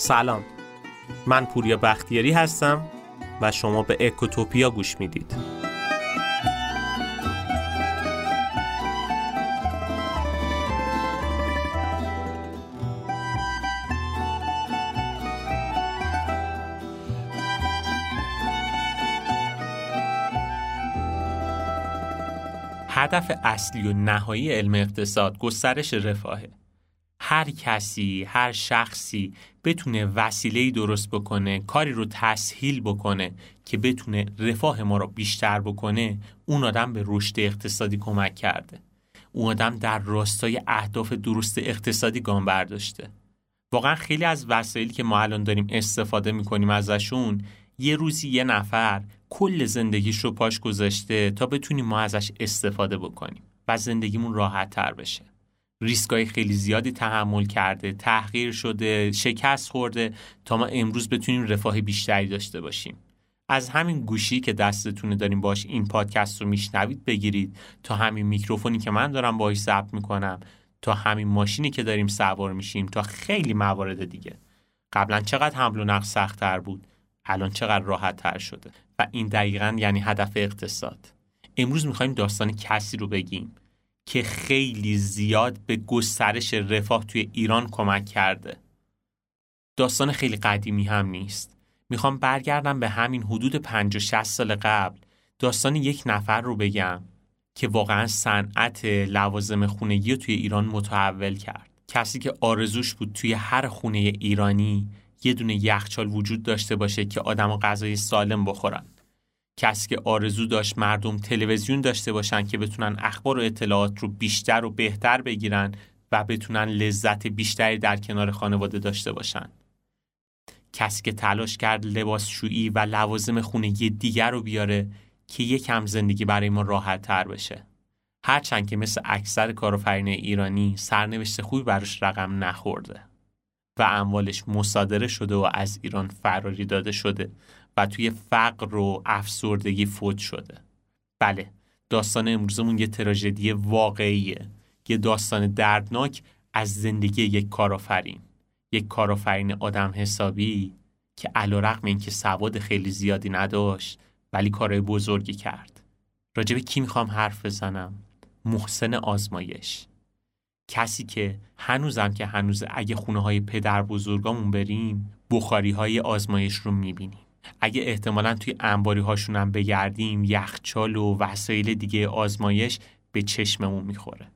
سلام. من پوریا بختیاری هستم و شما به اکوتوپیا گوش می‌دید. هدف اصلی و نهایی علم اقتصاد گسترش رفاهه. هر کسی هر شخصی بتونه وسیله درست بکنه کاری رو تسهیل بکنه که بتونه رفاه ما رو بیشتر بکنه اون آدم به رشد اقتصادی کمک کرده. اون آدم در راستای اهداف درست اقتصادی گام برداشته. واقعا خیلی از وسایلی که ما الان داریم استفاده می‌کنیم ازشون یه روزی یه نفر کل زندگیش رو پاش گذاشته تا بتونیم ما ازش استفاده بکنیم و زندگیمون راحت تر بشه. ریسکای خیلی زیادی تحمل کرده تحقیر شده شکست خورده تا ما امروز بتونیم رفاه بیشتری داشته باشیم. از همین گوشی که دستتونه داریم باش این پادکست رو میشنوید بگیرید. تا همین میکروفونی که من دارم باهاش ضبط می‌کنم. تا همین ماشینی که داریم سوار میشیم. تا خیلی موارد دیگه. قبلا چقدر حمل و نقل سختتر بود الان چقدر راحت تر شده. و این دقیقا یعنی هدف اقتصاد. امروز می‌خوایم داستان کسی رو بگیم. که خیلی زیاد به گسترش رفاه توی ایران کمک کرده. داستان خیلی قدیمی هم نیست. می‌خوام برگردم به همین حدود 50 60 سال قبل. داستان یک نفر رو بگم که واقعا صنعت لوازم خونگی رو توی ایران متحول کرد. کسی که آرزوش بود توی هر خونه ایرانی یه دونه یخچال وجود داشته باشه که آدم غذای سالم بخورن. کسی که آرزو داشت مردم تلویزیون داشته باشن که بتونن اخبار و اطلاعات رو بیشتر و بهتر بگیرن و بتونن لذت بیشتری در کنار خانواده داشته باشن. کسی که تلاش کرد لباسشویی و لوازم خونگی دیگر رو بیاره که یکم زندگی برای ما راحت تر بشه. هرچند که مثل اکثر کارآفرین ایرانی سرنوشت خوبی براش رقم نخورده و اموالش مصادره شده و از ایران فراری داده شده. توی فقر و افسردگی فوت شده. بله داستان امروزمون یه تراژدی واقعیه. یه داستان دردناک از زندگی یک کارآفرین. یک کارآفرین آدم حسابی که علا رقم این که سواد خیلی زیادی نداشت ولی کارهای بزرگی کرد. راجب کی می‌خوام حرف بزنم؟ محسن آزمایش. کسی که هنوزم که هنوز اگه خونه های پدر بزرگامون بریم بخاری های آزمایش رو می‌بینیم. اگه احتمالا توی انباری هم بگردیم یخچال و وسایل دیگه آزمایش به چشممون می‌خوره.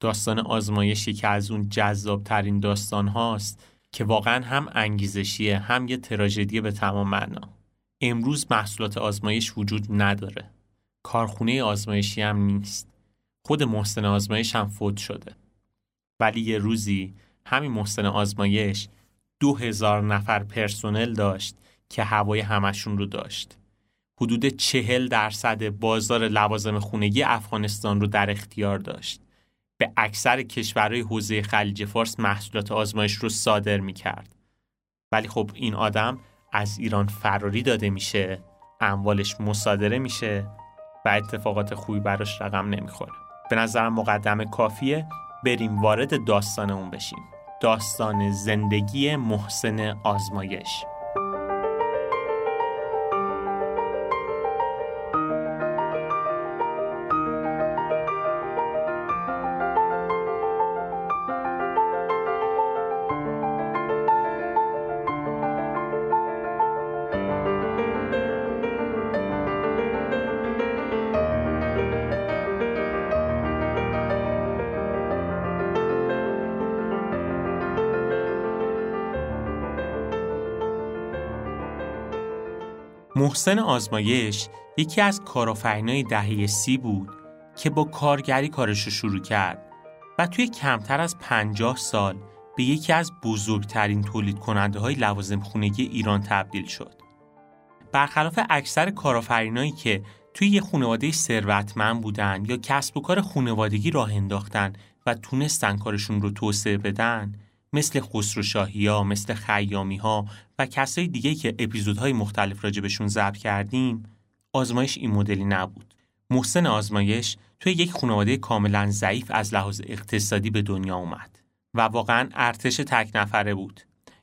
داستان آزمایش یکی از اون جذاب ترین داستان هاست که واقعا هم انگیزشیه هم یه تراژدی به تمام معنا. امروز محصولات آزمایش وجود نداره. کارخونه آزمایشی هم نیست. خود محسن آزمایش هم فوت شده. ولی یه روزی همین محسن آزمایش دو هزار نفر پرسونل داشت که هوای همشون رو داشت. حدود چهل درصد بازار لوازم خونگی افغانستان رو در اختیار داشت. به اکثر کشورهای حوزه خلیج فارس محصولات آزمایش رو صادر می کرد. ولی خب این آدم از ایران فراری داده میشه، اموالش مصادره میشه و اتفاقات خوبی براش رقم نمی‌خوره. به نظرم مقدم کافیه بریم وارد داستان اون بشیم. داستان زندگی محسن آزمایش محسن آزمایش یکی از کارآفرینای دهه سی بود که با کارگری کارش رو شروع کرد و توی کمتر از پنجاه سال به یکی از بزرگترین تولید کننده های لوازم خونگی ایران تبدیل شد. برخلاف اکثر کارآفرینایی که توی یه خانواده ثروتمند بودن یا کسب و کار خانوادگی راه انداختن و تونستن کارشون رو توسعه بدن مثل خسروشاهی ها، مثل خیامی ها و کسای دیگه که اپیزودهای مختلف راجبشون ضبط کردیم آزمایش این مدلی نبود. محسن آزمایش توی یک خانواده کاملا ضعیف از لحاظ اقتصادی به دنیا اومد و واقعا ارتش تک نفره بود.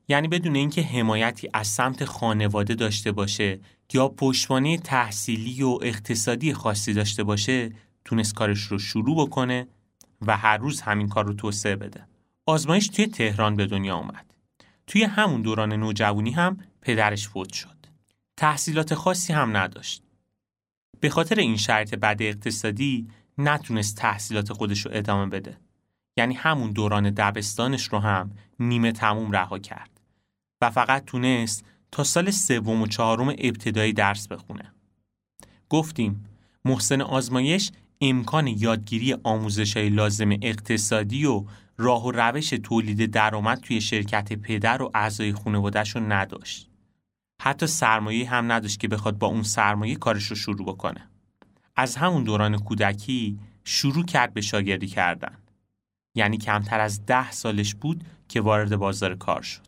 یعنی بدون اینکه حمایتی از سمت خانواده داشته باشه یا پشتوانه تحصیلی و اقتصادی خاصی داشته باشه تونست کارش رو شروع بکنه و هر روز همین کار رو توسعه بده. آزمایش توی تهران به دنیا اومد. توی همون دوران نوجوانی هم پدرش فوت شد. تحصیلات خاصی هم نداشت. به خاطر این شرط بد اقتصادی نتونست تحصیلات خودش رو ادامه بده. یعنی همون دوران دبستانش رو هم نیمه تموم رها کرد و فقط تونست تا سال سوم و چهارم ابتدایی درس بخونه. گفتیم محسن آزمایش امکان یادگیری آموزش های لازم اقتصادی و راه و روش تولید درآمد توی شرکت پدر و اعضای خانواده‌اش رو نداشت. حتی سرمایه هم نداشت که بخواد با اون سرمایه کارش رو شروع بکنه. از همون دوران کودکی شروع کرد به شاگردی کردن. یعنی کمتر از ده سالش بود که وارد بازار کار شد.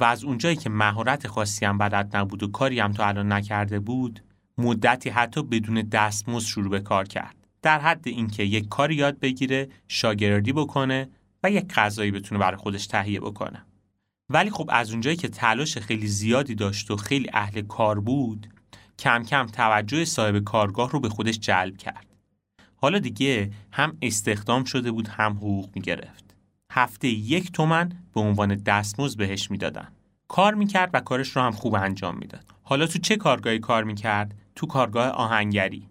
و از اونجایی که مهارت خاصی هم بلد نبود و کاری هم تا الان نکرده بود، مدتی حتی بدون دستمزد شروع به کار کرد. در حد اینکه یک کاری یاد بگیره، شاگردی بکنه و یک غذایی بتونه برای خودش تهیه بکنه. ولی خب از اونجایی که تلاش خیلی زیادی داشت و خیلی اهل کار بود کم کم توجه صاحب کارگاه رو به خودش جلب کرد. حالا دیگه هم استخدام شده بود هم حقوق می‌گرفت. هفته یک تومن به عنوان دستمزد بهش می‌دادن. کار می‌کرد و کارش رو هم خوب انجام می‌داد. حالا تو چه کارگاهی کار می‌کرد؟ تو کارگاه آهنگری.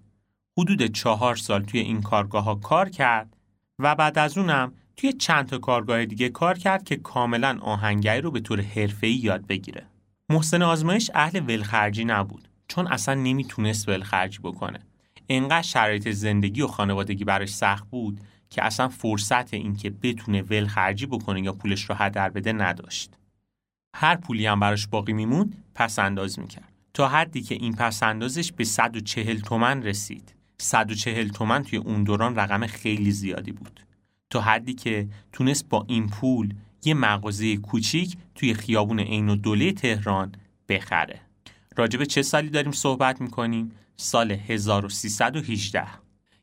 حدود چهار سال توی این کارگاه ها کار کرد و بعد از اونم توی چند تا کارگاه دیگه کار کرد که کاملا آهنگری رو به طور حرفه‌ای یاد بگیره. محسن آزمایش اهل ولخرجی نبود چون اصلا نمی‌تونست ولخرجی بکنه. انقدر شرایط زندگی و خانوادگی براش سخت بود که اصلا فرصت اینکه بتونه ولخرجی بکنه یا پولش رو هدر بده نداشت. هر پولی هم براش باقی میموند پس انداز می‌کرد. تا حدی که این پس اندازش به 140 تومن رسید. 140 تومن توی اون دوران رقم خیلی زیادی بود. تا حدی که تونست با این پول یه مغازه کوچیک توی خیابون عین و دوله تهران بخره. راجب چه سالی داریم صحبت می‌کنیم؟ سال 1318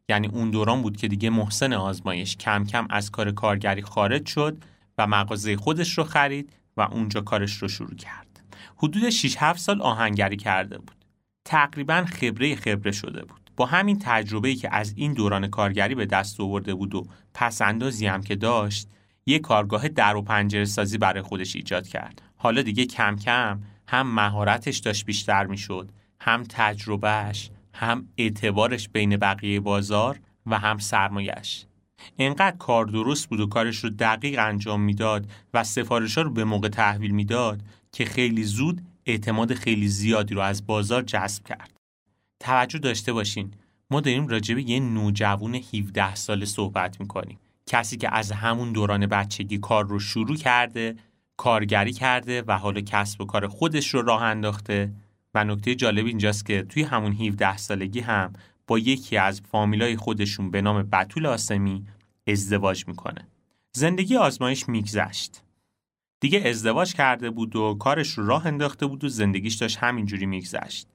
یعنی اون دوران بود که دیگه محسن آزمایش کم کم از کار کارگری خارج شد و مغازه خودش رو خرید و اونجا کارش رو شروع کرد. حدود 6 7 سال آهنگری کرده بود. تقریبا خبره خبره شده بود. با همین تجربه‌ای که از این دوران کارگری به دست آورده بود و پسندازی هم که داشت یه کارگاه در و پنجره سازی برای خودش ایجاد کرد. حالا دیگه کم کم هم مهارتش داشت بیشتر می‌شد هم تجربهش هم اعتبارش بین بقیه بازار و هم سرمایش انقدر کار درست بود و کارش رو دقیق انجام می‌داد و سفارش رو به موقع تحویل می‌داد که خیلی زود اعتماد خیلی زیادی رو از بازار جذب کرد. توجه داشته باشین. ما داریم راجع به یه نوجوان 17 ساله صحبت می‌کنیم. کسی که از همون دوران بچگی کار رو شروع کرده کارگری کرده و حالا کسب و کار خودش رو راه انداخته. و نکته جالب اینجاست که توی همون 17 سالگی هم با یکی از فامیلای خودشون به نام بتول آسمی ازدواج می‌کنه. زندگی آزمایش میگذشت. دیگه ازدواج کرده بود و کارش رو راه انداخته بود و زندگیش داشت همینجوری میگذشت.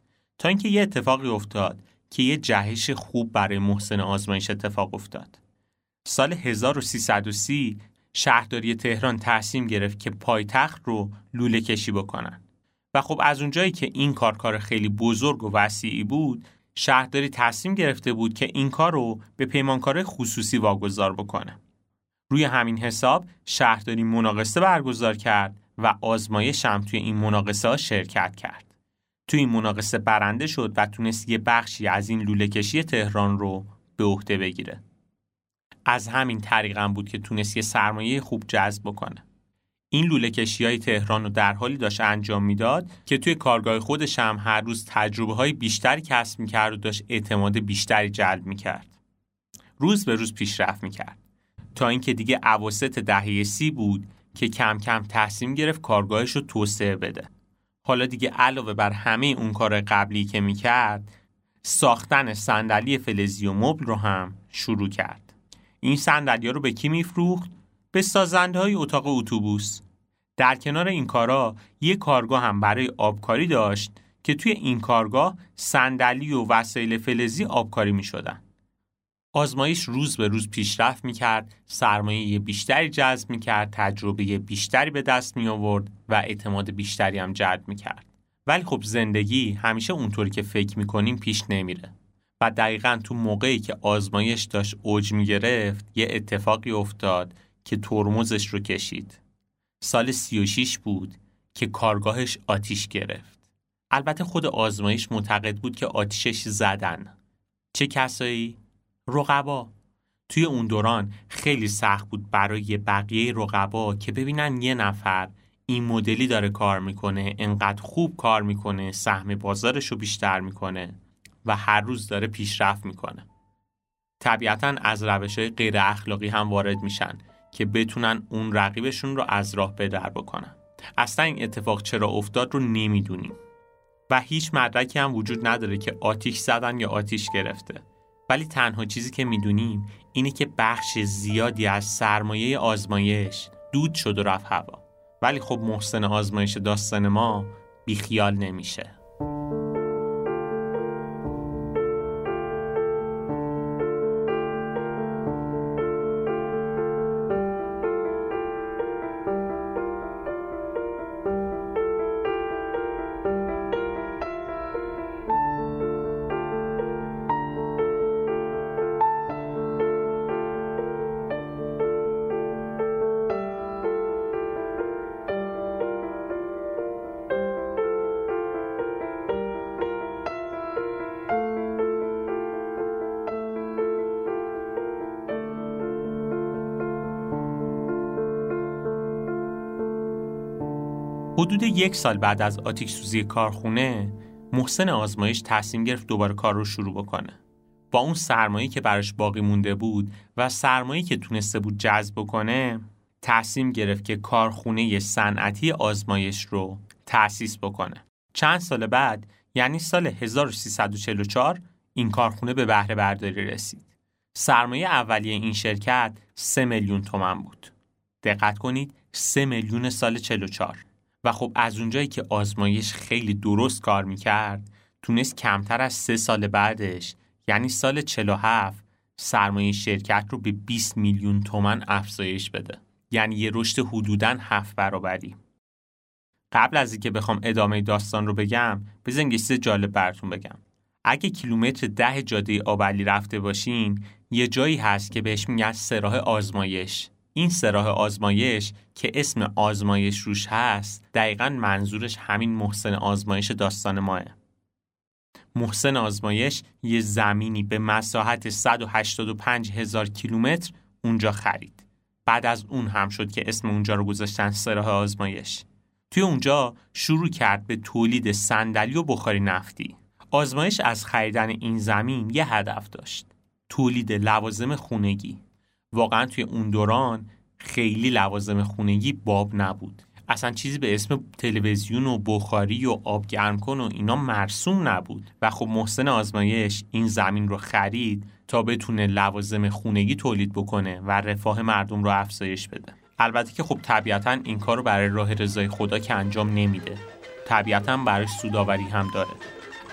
اینکه یه اتفاقی افتاد که یه جهش خوب برای محسن آزمایش اتفاق افتاد. سال 1330 شهرداری تهران تصمیم گرفت که پایتخت رو لوله کشی بکنن. و خب از اونجایی که این کار کار خیلی بزرگ و وسیعی بود شهرداری تصمیم گرفته بود که این کار رو به پیمانکار خصوصی واگذار بکنه. روی همین حساب شهرداری مناقصه برگزار کرد و آزمایش هم توی این مناقصه ها شرکت کرد. توی این مناقصه برنده شد و تونست یه بخشی از این لوله کشی تهران رو به عهده بگیره. از همین طریقم بود که تونست یه سرمایه خوب جذب بکنه. این لوله کشی های تهران رو در حالی داشت انجام می‌داد که توی کارگاه خودش هم هر روز تجربه های بیشتری کسب می‌کرد و داشت اعتماد بیشتری جلب می‌کرد. روز به روز پیشرفت می‌کرد. تا اینکه دیگه عواسط دهه سی بود که کم کم تصمیم گرفت کارگاهش رو توسعه بده. حالا دیگه علاوه بر همه اون کار قبلی که می‌کرد ساختن صندلی فلزی و مبل رو هم شروع کرد. این صندلی رو به کی میفروخت؟ به سازنده های اتاق اتوبوس. در کنار این کارا یه کارگاه هم برای آبکاری داشت که توی این کارگاه صندلی و وسایل فلزی آبکاری می شدن. آزمایش روز به روز پیشرفت می‌کرد، سرمایه بیشتری جذب می‌کرد، تجربه بیشتری به دست می آورد و اعتماد بیشتری هم جلب می‌کرد. ولی خب زندگی همیشه اونطوری که فکر می‌کنیم پیش نمیره. و دقیقا تو موقعی که آزمایش داشت اوج می‌گرفت یه اتفاقی افتاد که ترمزش رو کشید. سال 36 بود که کارگاهش آتیش گرفت. البته خود آزمایش معتقد بود که آتیشش زدن. چه کسایی؟ رقبا. توی اون دوران خیلی سخت بود برای بقیه رقبا که ببینن یه نفر این مدلی داره کار می‌کنه انقدر خوب کار می‌کنه سهم بازارش رو بیشتر می‌کنه و هر روز داره پیشرفت می‌کنه. طبیعتا از روش های غیر اخلاقی هم وارد میشن که بتونن اون رقیبشون رو از راه بدر بکنن. اصلا این اتفاق چرا افتاد رو نمی‌دونیم. و هیچ مدرکی هم وجود نداره که آتیش زدن یا آتیش گرفته. ولی تنها چیزی که می‌دونیم اینه که بخش زیادی از سرمایه آزمایش دود شد و رفت هوا. ولی خب محسن آزمایش داستان ما بیخیال نمیشه. حدود یک سال بعد از آتیش سوزی کارخونه محسن آزمایش تصمیم گرفت دوباره کار رو شروع بکنه. با اون سرمایه که براش باقی مونده بود و سرمایه که تونسته بود جذب بکنه تصمیم گرفت که کارخونه صنعتی آزمایش رو تأسیس بکنه. چند سال بعد یعنی سال 1344 این کارخونه به بهره برداری رسید. سرمایه اولیه این شرکت 3 میلیون تومن بود. دقت کنید 3 میلیون سال 44 و خب از اونجایی که آزمایش خیلی درست کار می‌کرد تونست کمتر از سه سال بعدش یعنی سال 47 سرمایه شرکت رو به 20 میلیون تومن افزایش بده. یعنی یه رشد حدوداً هفت برابری. قبل از اینکه بخوام ادامه داستان رو بگم بزن یه جالب براتون بگم. اگه کیلومتر ده جاده آبلی رفته باشین یه جایی هست که بهش میگن سراح آزمایش. این سراح آزمایش که اسم آزمایش روش هست دقیقا منظورش همین محسن آزمایش داستان ماه محسن آزمایش یه زمینی به مساحت 185 هزار کیلومتر اونجا خرید. بعد از اون هم شد که اسم اونجا رو گذاشتن سراح آزمایش. توی اونجا شروع کرد به تولید صندلی و بخاری نفتی. آزمایش از خریدن این زمین یه هدف داشت. تولید لوازم خونگی. واقعا توی اون دوران خیلی لوازم خونگی باب نبود. اصلا چیزی به اسم تلویزیون و بخاری و آب گرم کن و اینا مرسوم نبود. و خب محسن آزمایش این زمین رو خرید تا بتونه لوازم خونگی تولید بکنه و رفاه مردم رو افزایش بده. البته که خب طبیعتا این کار رو برای راه رضای خدا که انجام نمیده. طبیعتا برای سوداوری هم داره.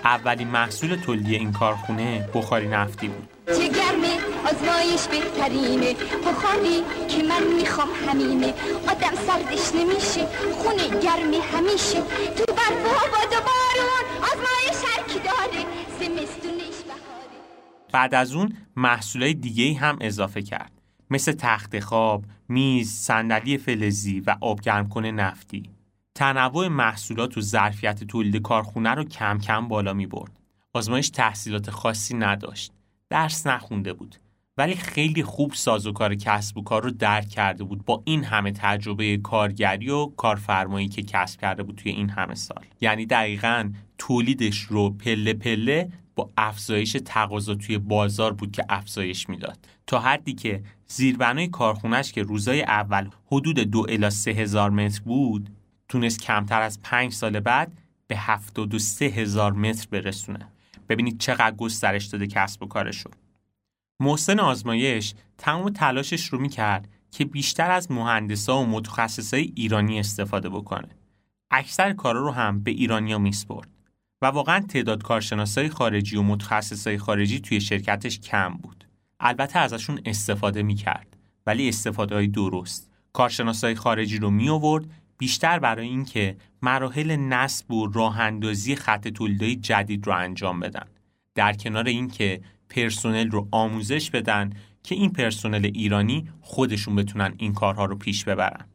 اولین محصول تولیدی این کارخونه بخاری نفتی بود. چه گرمه آزمایش بهترینه. بخاری که من می‌خوام همینه. آدم سردش نمیشه خونه گرمی همیشه. تو برف و باد و بارون آزمایش هر کی داره. زمستونش بهاره. بعد از اون محصولای دیگه هم اضافه کرد. مثل تخت خواب، میز، صندلی فلزی و آبگرم کنه نفتی. تنوع محصولات و ظرفیت تولید کارخونه رو کم کم بالا می برد. آزمایش تحصیلات خاصی نداشت. درس نخونده بود. ولی خیلی خوب سازوکار کسب و کار رو درک کرده بود با این همه تجربه کارگری و کارفرمایی که کسب کرده بود توی این همه سال. یعنی دقیقا تولیدش رو پله پله با افزایش تقاضا توی بازار بود که افزایش می‌داد. تا حدی که زیربنای کارخونش که روزای اول حدود دو الا سه هزار متر بود تونست کمتر از پنج سال بعد به 73 هزار متر برسونه. ببینید چقدر گسترش داده کسب و کارشو. محسن آزمایش تمام تلاشش رو می‌کرد که بیشتر از مهندسا و متخصصای ایرانی استفاده بکنه. اکثر کارا رو هم به ایرانیا میسپرد و واقعا تعداد کارشناسای خارجی و متخصصای خارجی توی شرکتش کم بود. البته ازشون استفاده می‌کرد ولی استفاده های درست. کارشناسای خارجی رو می آورد بیشتر برای اینکه مراحل نصب و راه اندازی خط تولیدی جدید رو انجام بدن. در کنار اینکه پرسنل رو آموزش بدن که این پرسنل ایرانی خودشون بتونن این کارها رو پیش ببرن.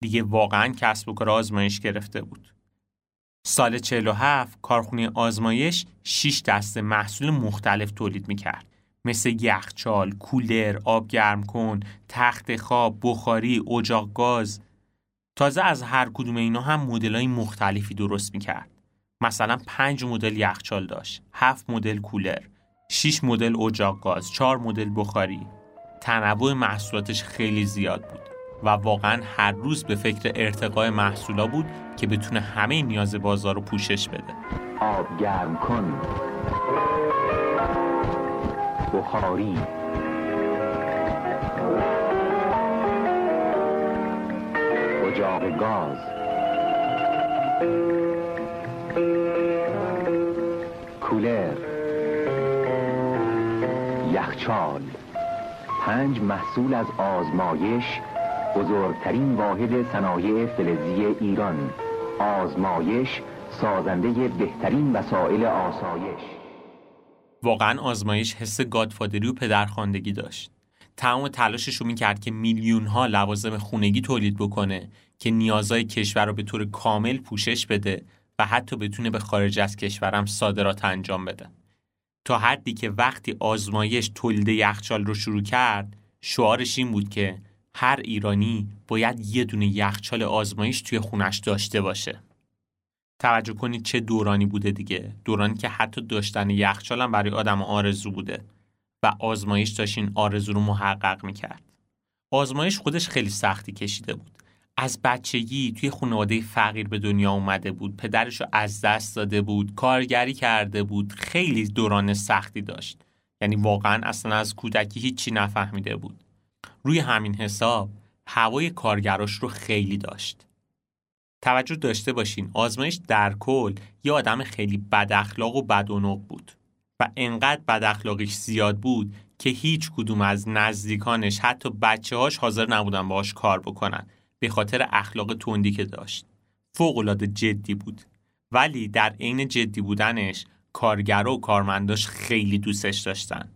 دیگه واقعا کسب و کار آزمایش گرفته بود. سال 47 کارخونه آزمایش 6 دسته محصول مختلف تولید می‌کرد. مثل یخچال، کولر، آب گرم کن، تخت خواب، بخاری، اجاق گاز. تازه از هر کدوم اینا هم مدلای مختلفی درست می‌کرد مثلا پنج مدل یخچال داشت، هفت مدل کولر، 6 مدل اجاق گاز، 4 مدل بخاری. تنوع محصولاتش خیلی زیاد بود و واقعا هر روز به فکر ارتقای محصولا بود که بتونه همه نیاز بازار رو پوشش بده. آب گرم کن بخاری اجاق گاز. کولر. یخچال. پنج محصول از آزمایش بزرگترین واحد صنایع فلزی ایران. آزمایش سازنده بهترین وسایل آسایش. واقعا آزمایش حس گادفادری و پدرخواندگی داشت. تمام تلاشش رو می‌کرد که میلیون ها لوازم خونگی تولید بکنه که نیازهای کشور رو به طور کامل پوشش بده و حتی بتونه به خارج از کشورم صادرات انجام بده. تا حدی که وقتی آزمایش تولید یخچال رو شروع کرد شعارش این بود که هر ایرانی باید یه دونه یخچال آزمایش توی خونش داشته باشه. توجه کنید چه دورانی بوده دیگه. دورانی که حتی داشتن یخچال هم برای آدم آرزو بوده. و آزمایش داشت این آرزو رو محقق می‌کرد. آزمایش خودش خیلی سختی کشیده بود. از بچگی توی خانواده فقیر به دنیا اومده بود پدرش رو از دست داده بود کارگری کرده بود خیلی دوران سختی داشت. یعنی واقعا اصلا از کودکی هیچی نفهمیده بود. روی همین حساب هوای کارگراش رو خیلی داشت. توجه داشته باشین آزمایش در کل یه آدم خیلی بد اخلاق و بدونق بود. و انقدر بد اخلاقیش زیاد بود که هیچ کدوم از نزدیکانش حتی بچه هاش حاضر نبودن باهاش کار بکنن به خاطر اخلاق تندی که داشت. فوق جدی بود. ولی در عین جدی بودنش کارگرا و کارمنداش خیلی دوستش داشتن.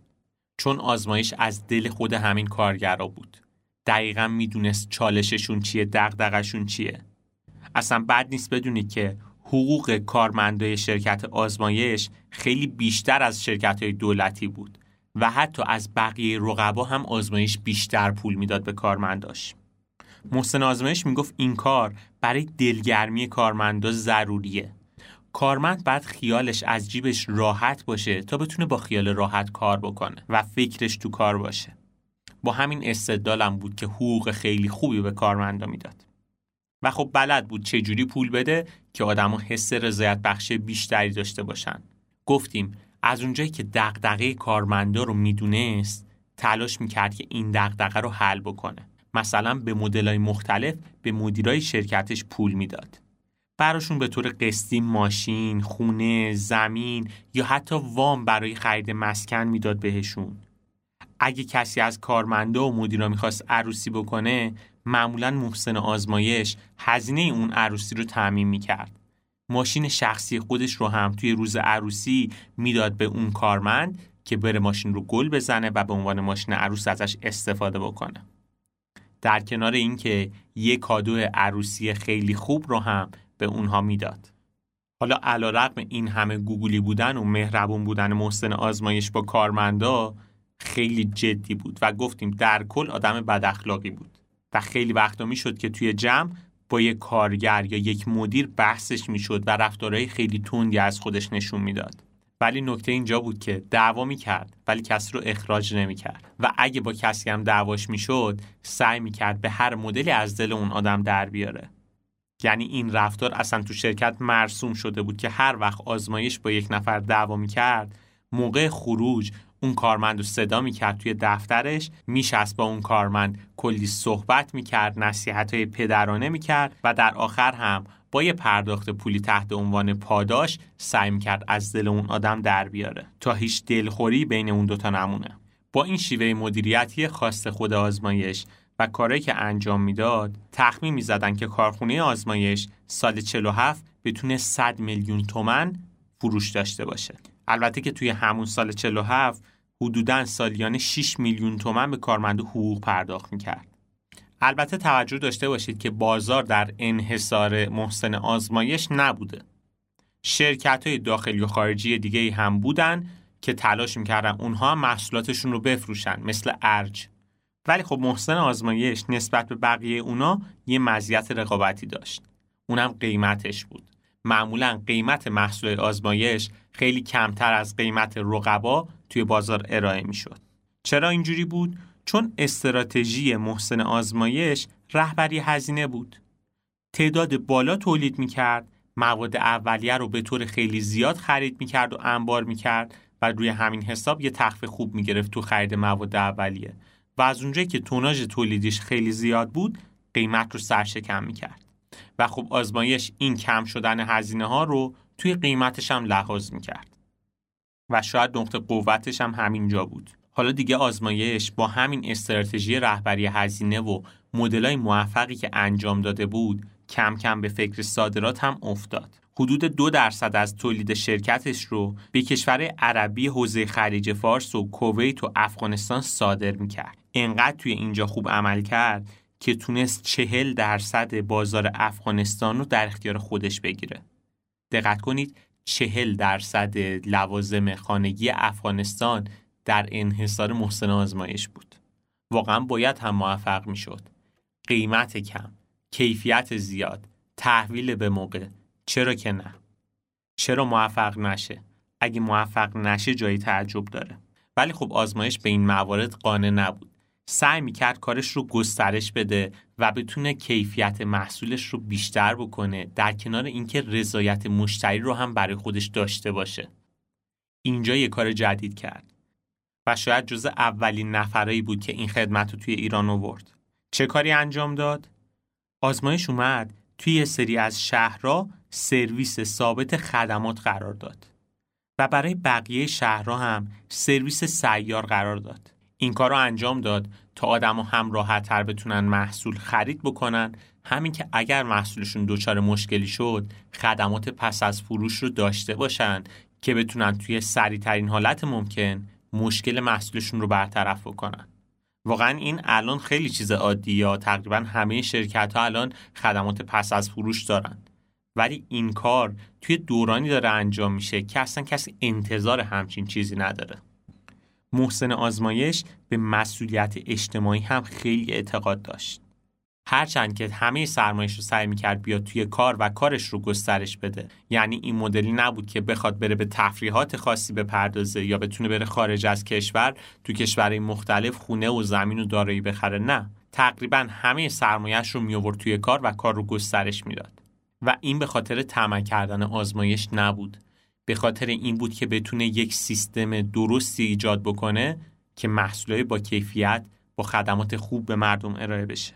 چون آزمایش از دل خود همین کارگرا بود. دقیقا می‌دونست چالششون چیه دغدغشون چیه. اصلا بد نیست بدونید که حقوق کارمندای شرکت آزمایش خیلی بیشتر از شرکت های دولتی بود و حتی از بقیه رقبا هم آزمایش بیشتر پول می‌داد به کارمنداش. محسن آزمایش می‌گفت این کار برای دلگرمی کارمندا ضروریه. کارمند بعد خیالش از جیبش راحت باشه تا بتونه با خیال راحت کار بکنه و فکرش تو کار باشه. با همین استدلالم بود که حقوق خیلی خوبی به کارمندا می‌داد. و خب بلد بود چجوری پول بده که آدما حس رضایت بخش بیشتری داشته باشن. گفتیم از اونجایی که دغدغه کارمندا رو می‌دونست تلاش می‌کرد که این دغدغه رو حل بکنه. مثلا به مدلای مختلف به مدیرای شرکتش پول می‌داد. براشون به طور قسطی ماشین، خونه، زمین یا حتی وام برای خرید مسکن می‌داد بهشون. اگه کسی از کارمنده و مدیرا می‌خواست عروسی بکنه معمولا محسن آزمایش هزینه اون عروسی رو تعمین می‌کرد. ماشین شخصی خودش رو هم توی روز عروسی می‌داد به اون کارمند که بره ماشین رو گل بزنه و به عنوان ماشین عروس ازش استفاده بکنه. در کنار اینکه یه کادو عروسی خیلی خوب رو هم به اونها می‌داد. حالا علا رقم این همه گوگلی بودن و مهربون بودن محسن آزمایش با کارمندا خیلی جدی بود و گفتیم در کل آدم بد اخلاقی بود و خیلی وقتا می‌شد که توی جمع با یک کارگر یا یک مدیر بحثش می‌شد و رفتارهای خیلی تندی از خودش نشون می‌داد. ولی نکته اینجا بود که دعوا می‌کرد ولی کسی رو اخراج نمی‌کرد و اگه با کسی هم دعواش می‌شد سعی می‌کرد به هر مدلی از دل اون آدم در بیاره. یعنی این رفتار اصلا تو شرکت مرسوم شده بود که هر وقت آزمایش با یک نفر دعوا می‌کرد موقع خروج اون کارمند رو صدا می‌کرد توی دفترش میشست با اون کارمند کلی صحبت می‌کرد نصیحت های پدرانه می‌کرد و در آخر هم با یه پرداخت پولی تحت عنوان پاداش سعی می‌کرد از دل اون آدم در بیاره تا هیچ دلخوری بین اون دوتا نمونه. با این شیوه مدیریتی خاص خود آزمایش و کاری که انجام می‌داد تخمین می‌زدن که کارخونه آزمایش سال 47 بتونه 100 میلیون تومن فروش داشته باشه. البته که توی همون سال 47 حدوداً سالیانه 6 میلیون تومن به کارمند حقوق پرداخت می‌کرد. البته توجه داشته باشید که بازار در انحصار محسن آزمایش نبوده. شرکت های داخلی و خارجی دیگه هم بودن که تلاش می‌کردن اونها محصولاتشون رو بفروشن مثل ارج. ولی خب محسن آزمایش نسبت به بقیه اونا یه مزیت رقابتی داشت. اونم قیمتش بود. معمولا قیمت محصول آزمایش خیلی کمتر از قیمت رقبا توی بازار ارائه می‌شد. چرا اینجوری بود؟ چون استراتژی محسن آزمایش رهبری هزینه بود. تعداد بالا تولید می‌کرد مواد اولیه رو به طور خیلی زیاد خرید می‌کرد و انبار می‌کرد و روی همین حساب یه تخفیف خوب می‌گرفت تو خرید مواد اولیه. و از اونجایی که توناژ تولیدیش خیلی زیاد بود قیمت رو سرشکم می‌کرد. و خب آزمایش این کم شدن هزینه ها رو توی قیمتش هم لحاظ می‌کرد. و شاید نقطه قوتش هم همینجا بود. حالا دیگه آزمایش با همین استراتژی رهبری هزینه و مدلای موفقی که انجام داده بود کم کم به فکر صادرات هم افتاد. حدود دو درصد از تولید شرکتش رو به کشور عربی حوزه خلیج فارس و کویت و افغانستان صادر می‌کرد. انقدر توی اینجا خوب عمل کرد که تونست چهل درصد بازار افغانستان رو در اختیار خودش بگیره. دقت کنید چهل درصد لوازم خانگی افغانستان در انحصار محسن آزمایش بود. واقعا باید هم موفق می‌شد. قیمت کم کیفیت زیاد تحویل به موقع. چرا که نه؟ چرا موفق نشه؟ اگه موفق نشه جایی تعجب داره. ولی خب آزمایش به این موارد قانع نبود. سعی می‌کرد کارش رو گسترش بده و بتونه کیفیت محصولش رو بیشتر بکنه در کنار اینکه رضایت مشتری رو هم برای خودش داشته باشه. اینجا یه کار جدید کرد و شاید جز اولین نفرایی بود که این خدمت رو توی ایران آورد. چه کاری انجام داد؟ آزمایش اومد توی یه سری از شهرها سرویس ثابت خدمات قرار داد و برای بقیه شهرها هم سرویس سیار قرار داد. این کار رو انجام داد تا آدم هم راحت تر بتونن محصول خرید بکنن. همین که اگر محصولشون دچار مشکلی شد خدمات پس از فروش رو داشته باشن که بتونن توی سریعترین حالت ممکن مشکل محصولشون رو برطرف بکنن. واقعا این الان خیلی چیز عادی یا تقریبا همه شرکت ها الان خدمات پس از فروش دارن. ولی این کار توی دورانی داره انجام میشه که اصلا کسی انتظار همچین چیزی نداره. محسن آزمایش به مسئولیت اجتماعی هم خیلی اعتقاد داشت. هرچند که همه سرمایش رو سعی می‌کرد بیاد توی کار و کارش رو گسترش بده. یعنی این مدلی نبود که بخواد بره به تفریحات خاصی بپردازه یا بتونه بره خارج از کشور تو کشورهای مختلف خونه و زمین و دارایی بخره. نه. تقریبا همه سرمایش رو می توی کار و کار رو گسترش می‌داد. و این به خاطر طمع کردن آزمایش نبود. به خاطر این بود که بتونه یک سیستم درستی ایجاد بکنه که محصولای با کیفیت با خدمات خوب به مردم ارائه بشه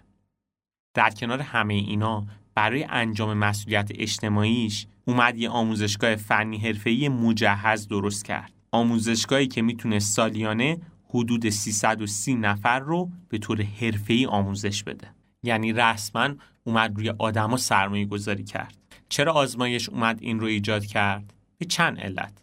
در کنار همه اینا برای انجام مسئولیت اجتماعیش اومد یه آموزشگاه فنی حرفه‌ای مجهز درست کرد. آموزشگاهی که می‌تونه سالیانه حدود 330 نفر رو به طور حرفه‌ای آموزش بده. یعنی رسما اومد روی آدما سرمایه گذاری کرد. چرا آزمایش اومد این رو ایجاد کرد؟ به چند علت.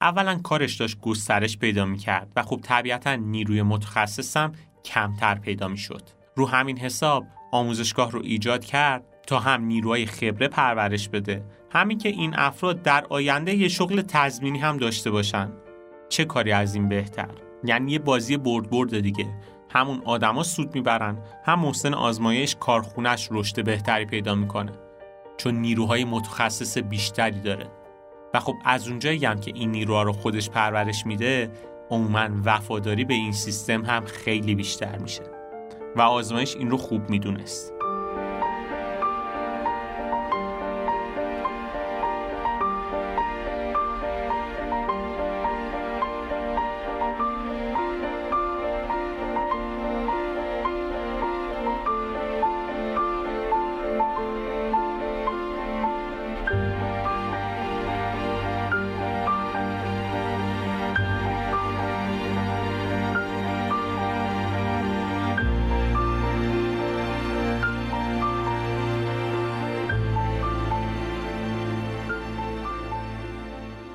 اولا کارش داشت گسترش پیدا می‌کرد و خب طبیعتا نیروی متخصصم کمتر پیدا می‌شد. رو همین حساب آموزشگاه رو ایجاد کرد تا هم نیروهای خبره پرورش بده. همین که این افراد در آینده یه شغل تضمینی هم داشته باشن. چه کاری از این بهتر؟ یعنی یه بازی برد برد دیگه. همون آدما سود می‌برن. هم محسن آزمایش کارخونش رشد بهتری پیدا می‌کنه. چون نیروهای متخصص بیشتری داره. و خب از اونجایی هم که این نیروها رو خودش پرورش میده عموما وفاداری به این سیستم هم خیلی بیشتر میشه. و آزمایش این رو خوب می‌دونست.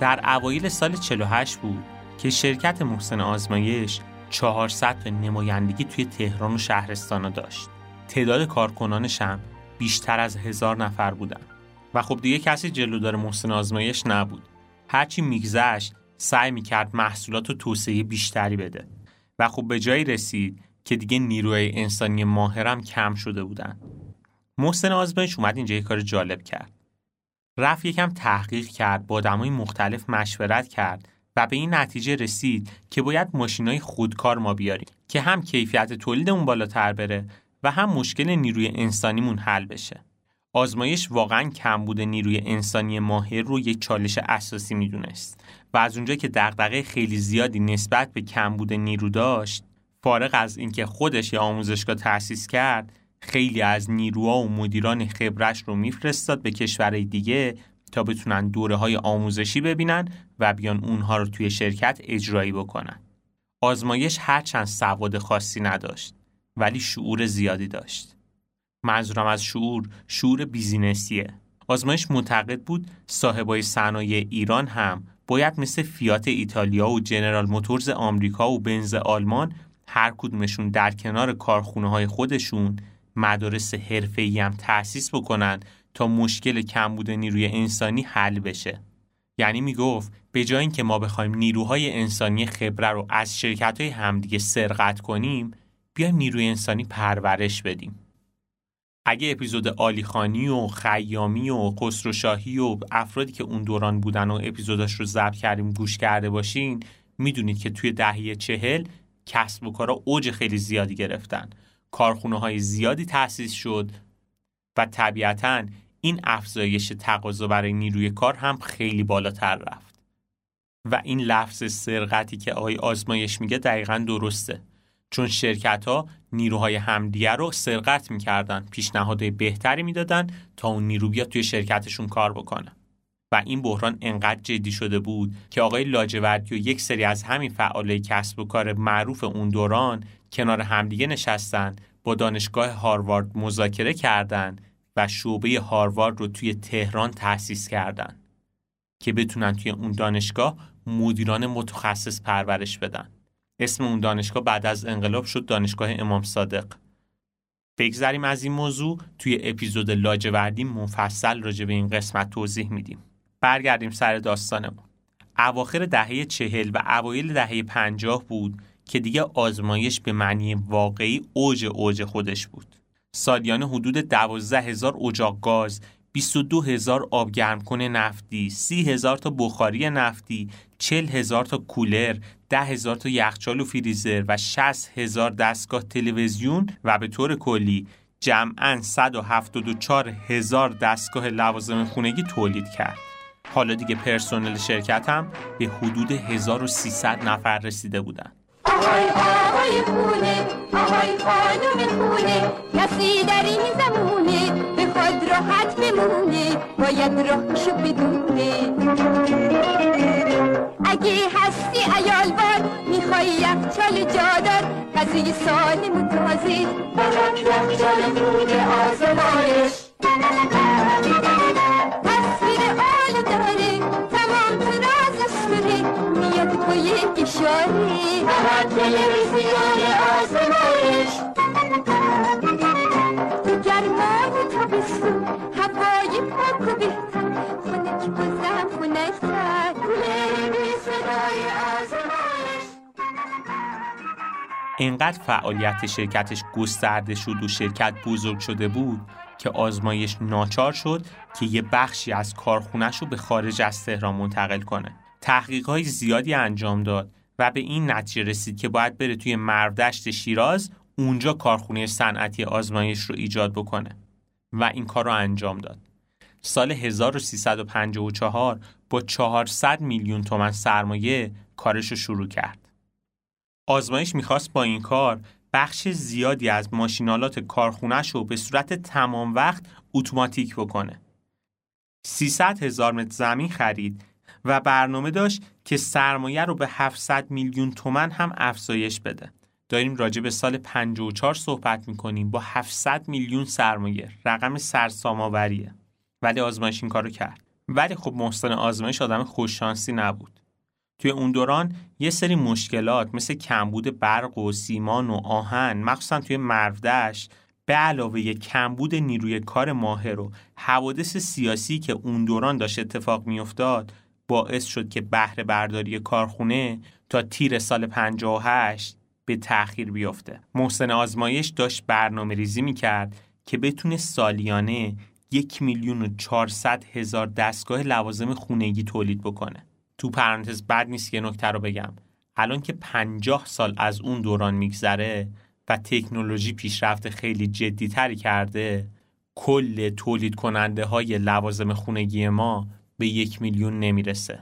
در اوایل سال 48 بود که شرکت محسن آزمایش 400 تا نمایندگی توی تهران و شهرستان داشت. تعداد کارکنانش هم بیشتر از هزار نفر بودن و خب دیگه کسی جلودار محسن آزمایش نبود. هرچی میگذشت سعی می‌کرد محصولات و توسعه بیشتری بده و خب به جایی رسید که دیگه نیروی انسانی ماهرم کم شده بودن. محسن آزمایش اومد اینجا یه کار جالب کرد. رفت یکم تحقیق کرد با آدمای مختلف مشورت کرد و به این نتیجه رسید که باید ماشینای خودکار ما بیاریم که هم کیفیت تولیدمون بالاتر بره و هم مشکل نیروی انسانیمون حل بشه. آزمایش واقعا کمبود نیروی انسانی ماهر رو یک چالش اساسی می‌دونست و از اونجا که دغدغه خیلی زیادی نسبت به کمبود نیرو داشت فارغ از اینکه خودش یه آموزشگاه تأسیس کرد خیلی از نیروها و مدیران خبرش رو میفرستاد به کشورهای دیگه تا بتونن دوره های آموزشی ببینن و بیان اونها رو توی شرکت اجرایی بکنن. آزمایش هرچند سواد خاصی نداشت ولی شعور زیادی داشت. منظورم از شعور شعور بیزینسیه. آزمایش معتقد بود صاحبای صنایع ایران هم باید مثل فیات ایتالیا و جنرال موتورز آمریکا و بنز آلمان هر کدومشون در کنار کارخونه های خودشون مدارس حرفه‌ای هم تأسیس بکنن تا مشکل کمبود نیروی انسانی حل بشه. یعنی می‌گفت به جای اینکه ما بخوایم نیروهای انسانی خبره رو از شرکت های همدیگه سرقت کنیم بیایم نیروی انسانی پرورش بدیم. اگه اپیزود آلیخانی و خیامی و خسروشاهی و افرادی که اون دوران بودن و اپیزوداش رو ضبط کردیم گوش کرده باشین می‌دونید که توی دهه چهل کسب و کارا اوج خیلی زیادی گرفتن کارخونه های زیادی تأسیس شد و طبیعتا این افزایش تقاضا برای نیروی کار هم خیلی بالاتر رفت. و این لفظ سرقتی که آقای آزمایش میگه دقیقا درسته. چون شرکت ها نیروهای همدیگه رو سرقت می‌کردن پیشنهادهای بهتری می‌دادن تا اون نیرو بیاد توی شرکتشون کار بکنه. و این بحران انقدر جدی شده بود که آقای لاجوردی و یک سری از همین فعالای کسب و کار معروف اون دوران کنار همدیگه نشستن با دانشگاه هاروارد مذاکره کردند و شعبه هاروارد رو توی تهران تأسیس کردند که بتونن توی اون دانشگاه مدیران متخصص پرورش بدن. اسم اون دانشگاه بعد از انقلاب شد دانشگاه امام صادق. بگذریم از این موضوع توی اپیزود لاجوردی مفصل راجع به این قسمت توضیح میدیم. برگردیم سر داستانمون. اواخر دهه چهل و اوایل دهه پنجاه بود که دیگه آزمایش به معنی واقعی اوج اوج خودش بود. سالیانه حدود دوازده هزار اجاق گاز، 22 هزار آبگرمکن نفتی، 30 هزار تا بخاری نفتی، 40 هزار تا کولر، 10 هزار تا یخچال و فریزر و 60 هزار دستگاه تلویزیون و به طور کلی جمعا 174 هزار دستگاه لوازم خونگی تولید کرد. حالا دیگه پرسنل شرکت هم به حدود 1300 نفر رسیده بودند. آهای آهای خونه آهای خانم خونه کسی در این زمونه به خود راحت بمونه باید راهشو بدونه اگه هستی ایال بار می‌خوای یخچال جادار غذای سالم و تازه برات یخچال خونه آزمایش تصویر آل داره با یک اشاره تلویزیون آزمایش. تو گرمای تابستون هوای پاک و بهتر. خنک بازم خنکتر صدای آزمایش. اینقدر فعالیت شرکتش گسترده شد و شرکت بزرگ شده بود که آزمایش ناچار شد که یه بخشی از کارخونهش رو به خارج از تهران منتقل کنه. تحقیق های زیادی انجام داد و به این نتیجه رسید که باید بره توی مردشت شیراز اونجا کارخونه صنعتی آزمایش رو ایجاد بکنه و این کار رو انجام داد. سال 1354 با 400 میلیون تومن سرمایه کارش رو شروع کرد. آزمایش می‌خواست با این کار بخش زیادی از ماشینالات کارخونهش رو به صورت تمام وقت اتوماتیک بکنه. 300 هزار متر زمین خرید و برنامه داشت که سرمایه رو به 700 میلیون تومن هم افزایش بده. داریم راجع به سال 54 صحبت می‌کنیم. با 700 میلیون سرمایه. رقم سرسام‌آوریه. ولی آزمایش این کارو کرد. ولی خب محسن آزمایش آدم خوششانسی نبود. توی اون دوران یه سری مشکلات مثل کمبود برق و سیمان و آهن مخصوصا توی مردش به علاوه کمبود نیروی کار ماهر و حوادث سیاسی که اون دوران داشت اتفاق میافتاد باعث شد که بهره برداری کارخونه تا تیر سال 58 به تأخیر بیفته. محسن آزمایش داشت برنامه ریزی می‌کرد که بتونه سالیانه یک میلیون و چهارصد هزار دستگاه لوازم خونگی تولید بکنه. تو پرانتز بد نیست که نکته رو بگم. الان که پنجاه سال از اون دوران میگذره و تکنولوژی پیشرفت خیلی جدی تری کرده کل تولید کننده های لوازم خونگی ما به یک میلیون نمی‌رسه.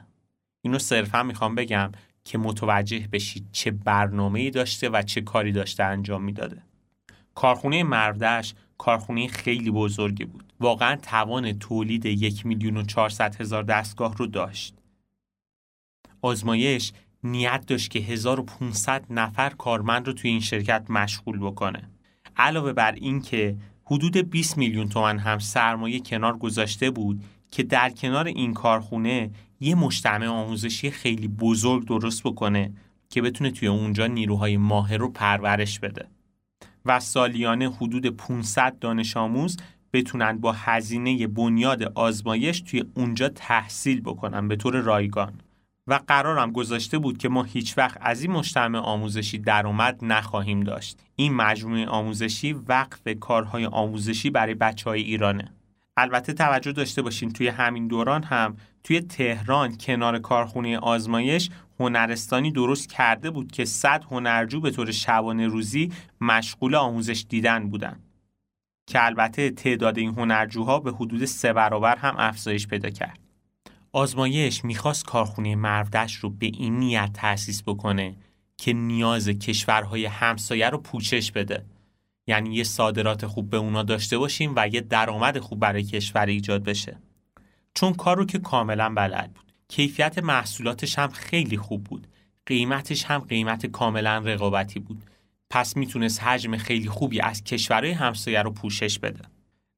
اینو صرفا می‌خوام بگم که متوجه بشید چه برنامه‌ای داشته و چه کاری داشته انجام می‌داده. کارخونه مردش کارخونه خیلی بزرگی بود. واقعا توان تولید یک میلیون و چهارصد هزار دستگاه رو داشت. آزمایش نیت داشت که 1500 نفر کارمند رو توی این شرکت مشغول بکنه. علاوه بر این که حدود 20 میلیون تومن هم سرمایه کنار گذاشته بود که در کنار این کارخونه یه مجتمع آموزشی خیلی بزرگ درست بکنه که بتونه توی اونجا نیروهای ماهر رو پرورش بده و سالیانه حدود 500 دانش آموز بتونن با هزینه بنیاد آزمایش توی اونجا تحصیل بکنن به طور رایگان. و قرارم گذاشته بود که ما هیچ وقت از این مجتمع آموزشی درآمد نخواهیم داشت. این مجموعه آموزشی وقف کارهای آموزشی برای بچه های ایرانه. البته توجه داشته باشین توی همین دوران هم توی تهران کنار کارخونه آزمایش هنرستانی درست کرده بود که صد هنرجو به طور شبانه روزی مشغول آموزش دیدن بودن. که البته تعداد این هنرجوها به حدود سه برابر هم افزایش پیدا کرد. آزمایش می‌خواست کارخونه مردش رو به این نیت تأسیس بکنه که نیاز کشورهای همسایه رو پوچش بده. یعنی یه صادرات خوب به اونا داشته باشیم و یه درآمد خوب برای کشور ایجاد بشه. چون کار رو که کاملا بلد بود. کیفیت محصولاتش هم خیلی خوب بود. قیمتش هم قیمت کاملا رقابتی بود. پس می‌تونست حجم خیلی خوبی از کشورهای همسایه رو پوشش بده.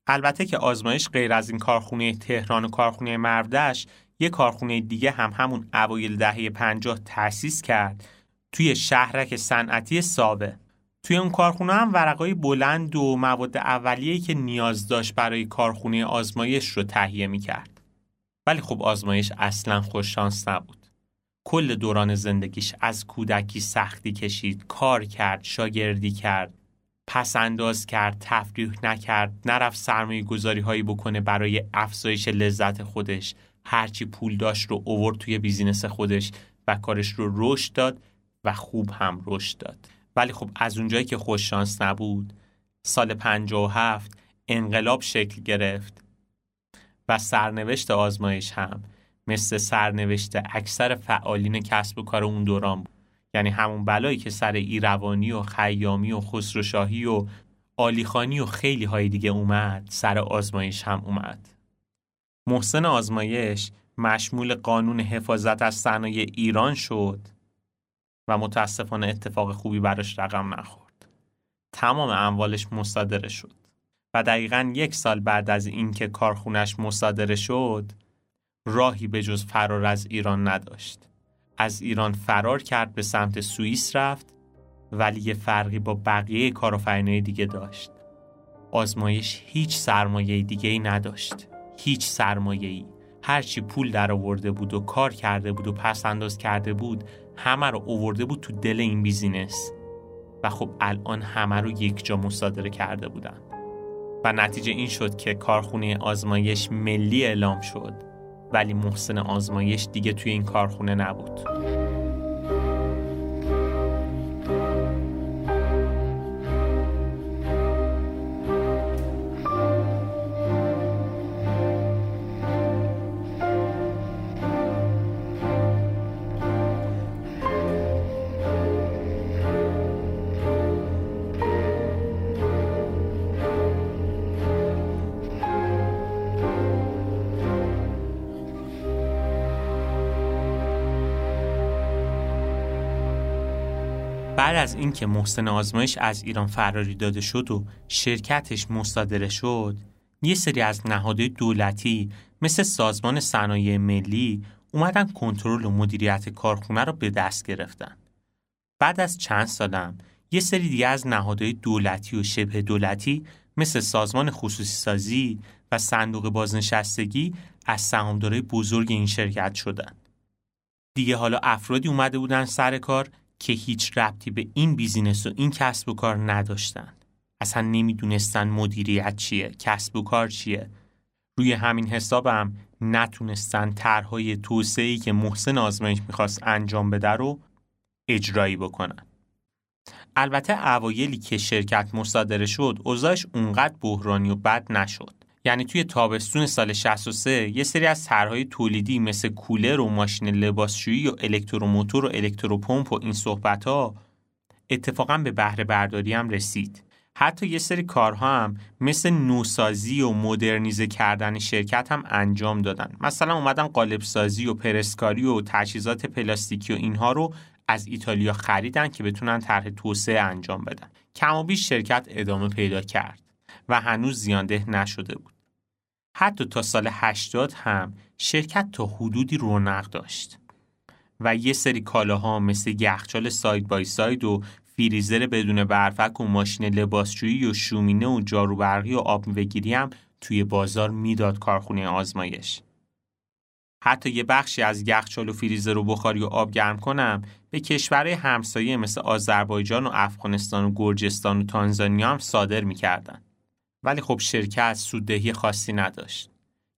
البته که آزمایش غیر از این کارخونه تهران و کارخونه مردش یه کارخونه دیگه هم همون اوایل دهه 50 تأسیس کرد توی شهرک صنعتی سابه توی اون کارخونه هم ورقای بلند و مواد اولیه‌ای که نیاز داشت برای کارخونه آزمایش رو تهیه می‌کرد. ولی خب آزمایش اصلا خوششانس نبود. کل دوران زندگیش از کودکی سختی کشید، کار کرد، شاگردی کرد، پس انداز کرد، تفریح نکرد، نرفت سرمایه گذاری هایی بکنه برای افزایش لذت خودش، هرچی پول داشت رو اوورد توی بیزینس خودش و کارش رو رشد داد و خوب هم رشد داد. ولی خب از اونجایی که خوششانس نبود سال 57 انقلاب شکل گرفت و سرنوشت آزمایش هم مثل سرنوشت اکثر فعالین کسب و کار اون دوران بود. یعنی همون بلایی که سر ایروانی و خیامی و خسروشاهی و آلیخانی و خیلی های دیگه اومد سر آزمایش هم اومد. محسن آزمایش مشمول قانون حفاظت از صنایع ایران شد. و متاسفانه اتفاق خوبی براش رقم نخورد. تمام اموالش مصادره شد و دقیقا یک سال بعد از اینکه کارخونش مصادره شد راهی به جز فرار از ایران نداشت. از ایران فرار کرد به سمت سوئیس رفت ولی یه فرقی با بقیه کارآفرینای دیگه داشت. آزمایش هیچ سرمایه دیگه ای نداشت. هیچ سرمایه ای. هرچی پول در آورده بود و کار کرده بود و پس انداز کرده بود همه رو اوورده بود تو دل این بیزینس. و خب الان همه رو یک جا مصادره کرده بودن. و نتیجه این شد که کارخونه آزمایش ملی اعلام شد. ولی محسن آزمایش دیگه توی این کارخونه نبود. از اینکه محسن آزمایش از ایران فراری داده شد و شرکتش مصادره شد یه سری از نهادهای دولتی مثل سازمان صنایع ملی اومدن کنترل و مدیریت کارخونه رو به دست گرفتن. بعد از چند سالم یه سری دیگه از نهادهای دولتی و شبه دولتی مثل سازمان خصوصی سازی و صندوق بازنشستگی از سهامدارای بزرگ این شرکت شدن. دیگه حالا افرادی اومده بودن سر کار که هیچ ربطی به این business و این کسب و کار نداشتن. اصلا نمی‌دونستن مدیریت چیه، کسب و کار چیه. روی همین حسابم نتونستن طرحهای توسعه‌ای که محسن آزمایش می‌خواست انجام بده رو اجرایی بکنن. البته اوایلی که شرکت مصادره شد اوضاعش اونقدر بحرانی و بد نشد یعنی توی تابستون سال 63 یه سری از طرحهای تولیدی مثل کولر و ماشین لباسشویی و الکتروموتور و الکتروپمپ و این صحبت ها اتفاقا به بهره برداری هم رسید. حتی یه سری کارها هم مثل نوسازی و مدرنیزه کردن شرکت هم انجام دادن. مثلا اومدن قالب سازی و پرسکاری و تجهیزات پلاستیکی و اینها رو از ایتالیا خریدن که بتونن طرح توسعه انجام بدن. کم و بیش شرکت ادامه پیدا کرد. و هنوز زیانده نشده بود حتی تا سال 80 هم شرکت تا حدودی رونق داشت و یه سری کالاها مثل یخچال ساید بای ساید و فریزر بدون برفک و ماشین لباسشویی و شومینه و جارو برقی و آب میوهگیری هم توی بازار می‌داد کارخونه آزمایش حتی یه بخشی از یخچال و فریزر و بخاری و آب گرم کنم به کشورهای همسایه مثل آذربایجان و افغانستان و گرجستان و تانزانیا هم صادر می‌کردن. ولی خب شرکت سوددهی خاصی نداشت.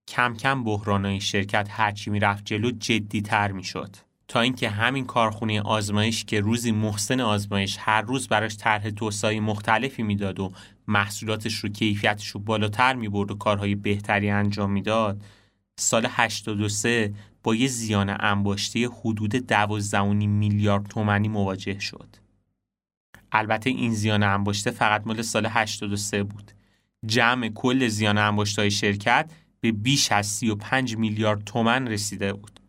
کم کم بحرانای شرکت هرچی می‌رفت جلو جدی تر می‌شد. تا اینکه همین کارخونه آزمایش که روزی محسن آزمایش هر روز براش طرح توسعه مختلفی می‌داد و محصولاتش رو کیفیتش رو بالاتر می‌برد و کارهای بهتری انجام می‌داد سال 83 با یه زیان انباشته حدود 12 میلیارد تومانی مواجه شد. البته این زیان انباشته فقط مال سال 83 بود. جمع کل زیان انباشته های شرکت به بیش از 35 میلیارد تومن رسیده بود.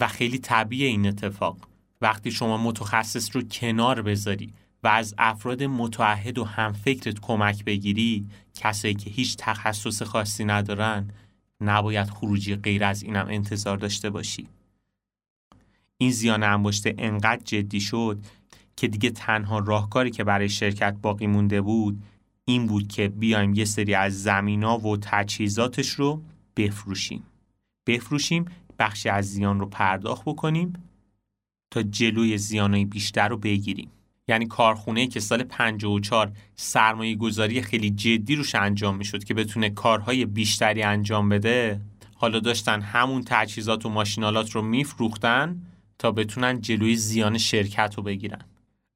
و خیلی طبیعی این اتفاق. وقتی شما متخصص رو کنار بذاری و از افراد متعهد و همفکرت کمک بگیری کسایی که هیچ تخصص خاصی ندارن نباید خروجی غیر از اینم انتظار داشته باشی این زیان انباشته انقدر جدی شد که دیگه تنها راهکاری که برای شرکت باقی مونده بود این بود که بیایم یه سری از زمینا و تجهیزاتش رو بفروشیم. بفروشیم بخشی از زیان رو پرداخت بکنیم تا جلوی زیانهای بیشتر رو بگیریم. یعنی کارخونه که سال 54 سرمایه گذاری خیلی جدی روش انجام می‌شد که بتونه کارهای بیشتری انجام بده حالا داشتن همون تجهیزات و ماشینالات رو میفروختن تا بتونن جلوی زیان شرکت رو بگیرن.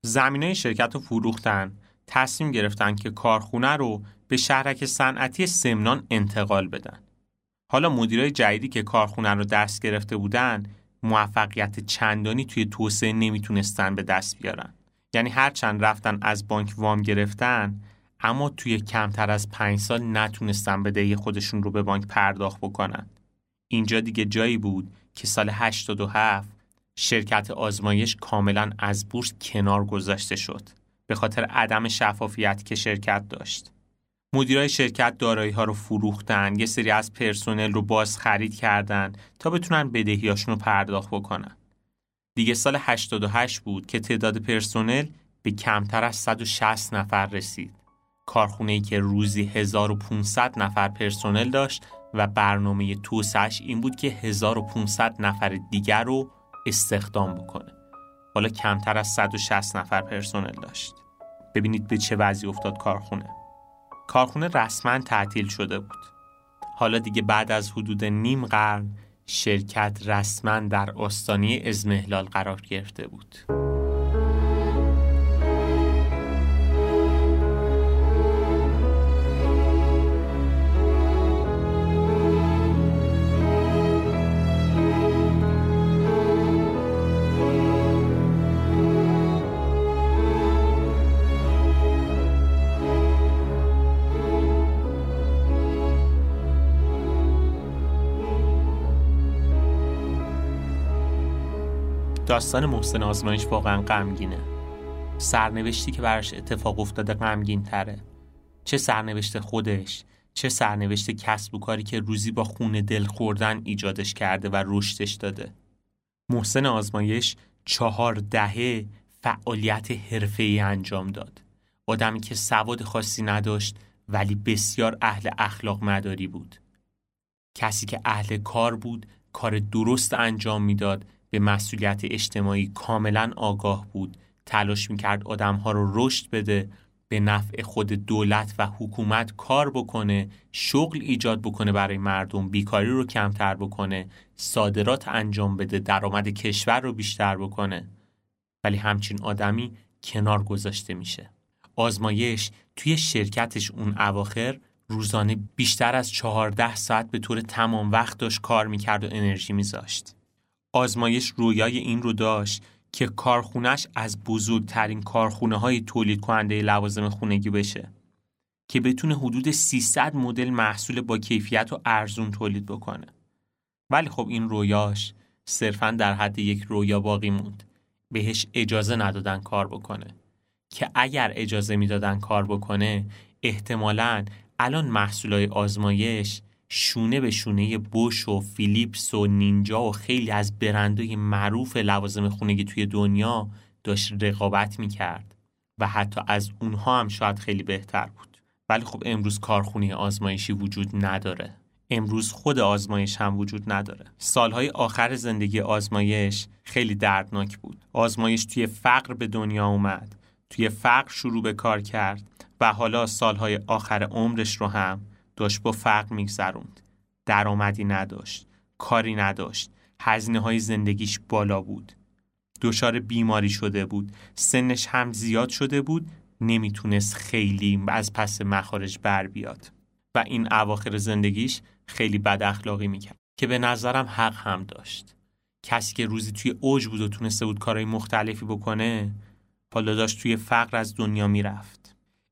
زمینه شرکت رو فروختن. تصمیم گرفتن که کارخونه رو به شهرک صنعتی سمنان انتقال بدن. حالا مدیرای جدیدی که کارخونه رو دست گرفته بودن موفقیت چندانی توی توسعه نمی‌تونستن به دست بیارن. یعنی هرچند رفتن از بانک وام گرفتن اما توی کمتر از پنج سال نتونستن بدهی خودشون رو به بانک پرداخت بکنن. اینجا دیگه جایی بود که سال 87 شرکت آزمایش کاملا از بورس کنار گذاشته شد. به خاطر عدم شفافیت که شرکت داشت. مدیرای شرکت دارایی ها رو فروختن، یه سری از پرسنل رو باز خرید کردن تا بتونن بدهیاشون رو پرداخت بکنن. دیگه سال 88 بود که تعداد پرسنل به کمتر از 160 نفر رسید. کارخونه ای که روزی 1500 نفر پرسنل داشت و برنامه توسعش این بود که 1500 نفر دیگر رو استخدام بکنه. حالا کمتر از 160 نفر پرسنل داشت. ببینید به چه وضعی افتاد کارخونه. کارخونه رسما تعطیل شده بود. حالا دیگه بعد از حدود نیم قرن شرکت رسما در آستانه ازمهلال قرار گرفته بود. داستان محسن آزمایش واقعا غمگینه. سرنوشتی که براش اتفاق افتاده غمگین تره چه سرنوشت خودش چه سرنوشت کسب و کاری که روزی با خون دل خوردن ایجادش کرده و رشدش داده. محسن آزمایش چهار دهه فعالیت حرفه‌ای انجام داد. آدمی که سواد خاصی نداشت ولی بسیار اهل اخلاق مداری بود. کسی که اهل کار بود کار درست انجام می‌داد به مسئولیت اجتماعی کاملا آگاه بود. تلاش می‌کرد آدمها رو رشد بده به نفع خود دولت و حکومت کار بکنه شغل ایجاد بکنه برای مردم بیکاری رو کمتر بکنه صادرات انجام بده درآمد کشور رو بیشتر بکنه. ولی همچین آدمی کنار گذاشته میشه. آزمایش توی شرکتش اون اواخر روزانه بیشتر از چهارده ساعت به طور تمام وقت داشت کار می‌کرد و انرژی میذاشت. آزمایش رویای این رو داشت که کارخونش از بزرگترین کارخونه های تولید کننده لوازم خونگی بشه که بتونه حدود 300 مدل محصول با کیفیت و ارزون تولید بکنه. ولی خب این رویاش صرفا در حد یک رویا باقی موند. بهش اجازه ندادن کار بکنه. که اگر اجازه می‌دادن کار بکنه احتمالاً الان محصولای آزمایش شونه به شونه بوش و فیلیپس و نینجا و خیلی از برندهای معروف لوازم خونگی توی دنیا داشت رقابت می‌کرد و حتی از اونها هم شاید خیلی بهتر بود. ولی خب امروز کارخونه آزمایشی وجود نداره. امروز خود آزمایش هم وجود نداره. سالهای آخر زندگی آزمایش خیلی دردناک بود. آزمایش توی فقر به دنیا اومد. توی فقر شروع به کار کرد و حالا سالهای آخر عمرش رو هم داشت با فقر میگذروند. درآمدی نداشت کاری نداشت هزینه های زندگیش بالا بود. دچار بیماری شده بود سنش هم زیاد شده بود نمی‌تونست خیلی از پس مخارج بر بیاد. و این اواخر زندگیش خیلی بد اخلاقی می‌کرد که به نظرم حق هم داشت. کسی که روزی توی اوج بود و تونسته بود کارهای مختلفی بکنه حالا داشت توی فقر از دنیا می‌رفت.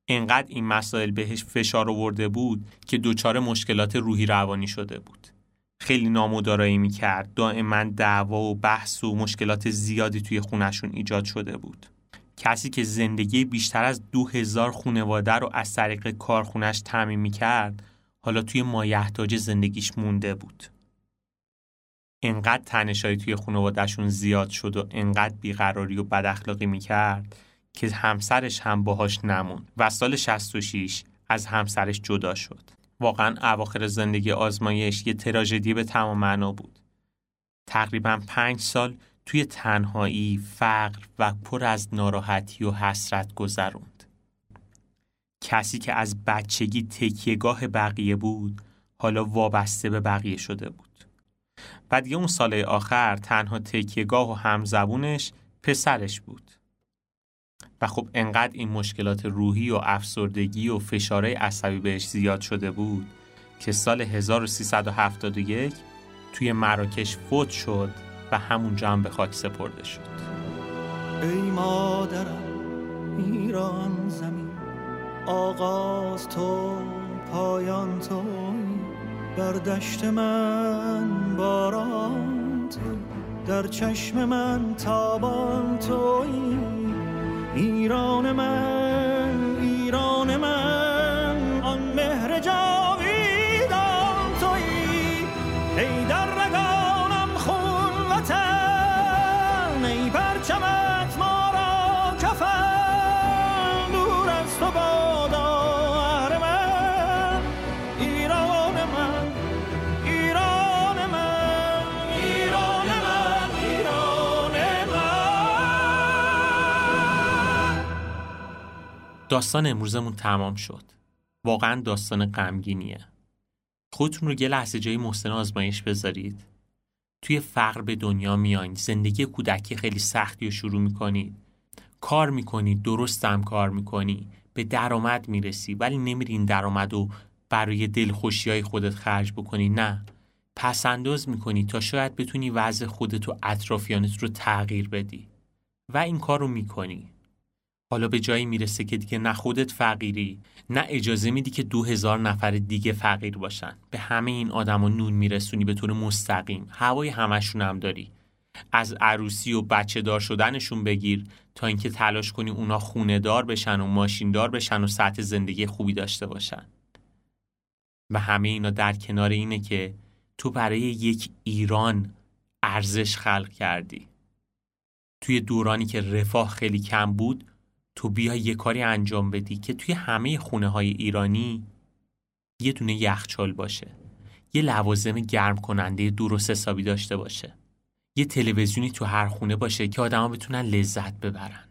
انقدر این مسائل بهش فشار آورده بود که دچار مشکلات روحی روانی شده بود. خیلی نامدارایی می‌کرد. دائما دعوا و بحث و مشکلات زیادی توی خونشون ایجاد شده بود. کسی که زندگی بیشتر از دو هزار خونواده رو از طریق کارخونش تعمین می‌کرد حالا توی مایحتاج زندگیش مونده بود. انقدر تنشایی توی خانوادهشون زیاد شد و انقدر بیقراری و بد اخلاقی می‌کرد که همسرش هم باهاش نموند و سال 66 از همسرش جدا شد. واقعا اواخر زندگی آزمایش یه تراژدی به تمام معنا بود. تقریبا پنج سال توی تنهایی، فقر و پر از ناراحتی و حسرت گذروند. کسی که از بچگی تکیهگاه بقیه بود، حالا وابسته به بقیه شده بود. و دیگه اون سال آخر تنها تکیهگاه و همزبونش پسرش بود و خب انقدر این مشکلات روحی و افسردگی و فشاره عصبی بهش زیاد شده بود که سال 1371 توی مراکش فوت شد و همونجا هم به خاک سپرده شد. ای مادرم ایران زمین آغاز تو پایان تو بر دشت من باران تو در چشم من تابان توی. ایران من. داستان امروزمون تمام شد. واقعا داستان غمگینیه. خودتون رو یه لحظه جای محسن آزمایش بذارید. توی فقر به دنیا میاین زندگی کودکی خیلی سختی رو شروع می‌کنید. کار می‌کنید درستم کار می‌کنی به درآمد می‌رسی ولی نمیری این درآمد رو برای دلخوشی های خودت خرج بکنی نه پس انداز می‌کنی تا شاید بتونی وضع خودت و اطرافیانت رو تغییر بدی و این کار رو می‌کنی حالا به جایی می‌رسه که دیگه نه خودت فقیری نه اجازه میدی که دو هزار نفر دیگه فقیر باشن. به همه این آدما نون میرسونی به طور مستقیم. هوای همشون هم داری. از عروسی و بچه دار شدنشون بگیر تا اینکه تلاش کنی اونا خونه دار بشن و ماشین دار بشن و سطح زندگی خوبی داشته باشن. و همه اینا در کنار اینه که تو برای یک ایران ارزش خلق کردی. توی دورانی که رفاه خیلی کم بود تو بیا یه کاری انجام بدی که توی همه خونه های ایرانی یه دونه یخچال باشه یه لوازم گرم کننده درست حسابی داشته باشه یه تلویزیونی تو هر خونه باشه که آدما بتونن لذت ببرن.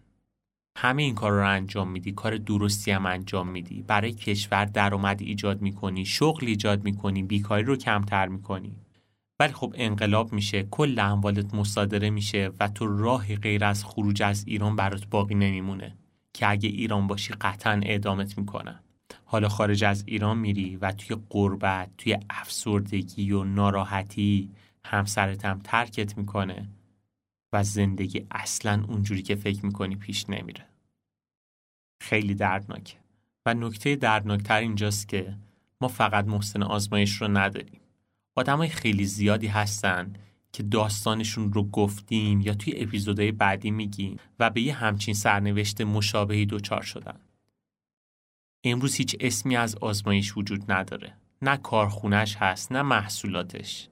همه این کار رو انجام میدی کار درستی هم انجام میدی. برای کشور درآمد ایجاد می‌کنی شغل ایجاد می‌کنی بیکاری رو کمتر می‌کنی. ولی خب انقلاب میشه کل اموالت مصادره میشه و تو راهی غیر از خروج از ایران برات باقی نمیمونه. که اگه ایران باشی قطعا اعدامت می‌کنن. حالا خارج از ایران میری و توی قربت توی افسردگی و ناراحتی همسرت هم ترکت می‌کنه و زندگی اصلا اونجوری که فکر می‌کنی پیش نمیره. خیلی دردناکه. و نکته دردناکتر اینجاست که ما فقط محسن آزمایش رو نداریم. آدمای خیلی زیادی هستن که داستانشون رو گفتیم یا توی اپیزودهای بعدی میگیم و به یه همچین سرنوشت مشابهی دچار شدن. امروز هیچ اسمی از آزمایش وجود نداره. نه کارخونش هست نه محصولاتش.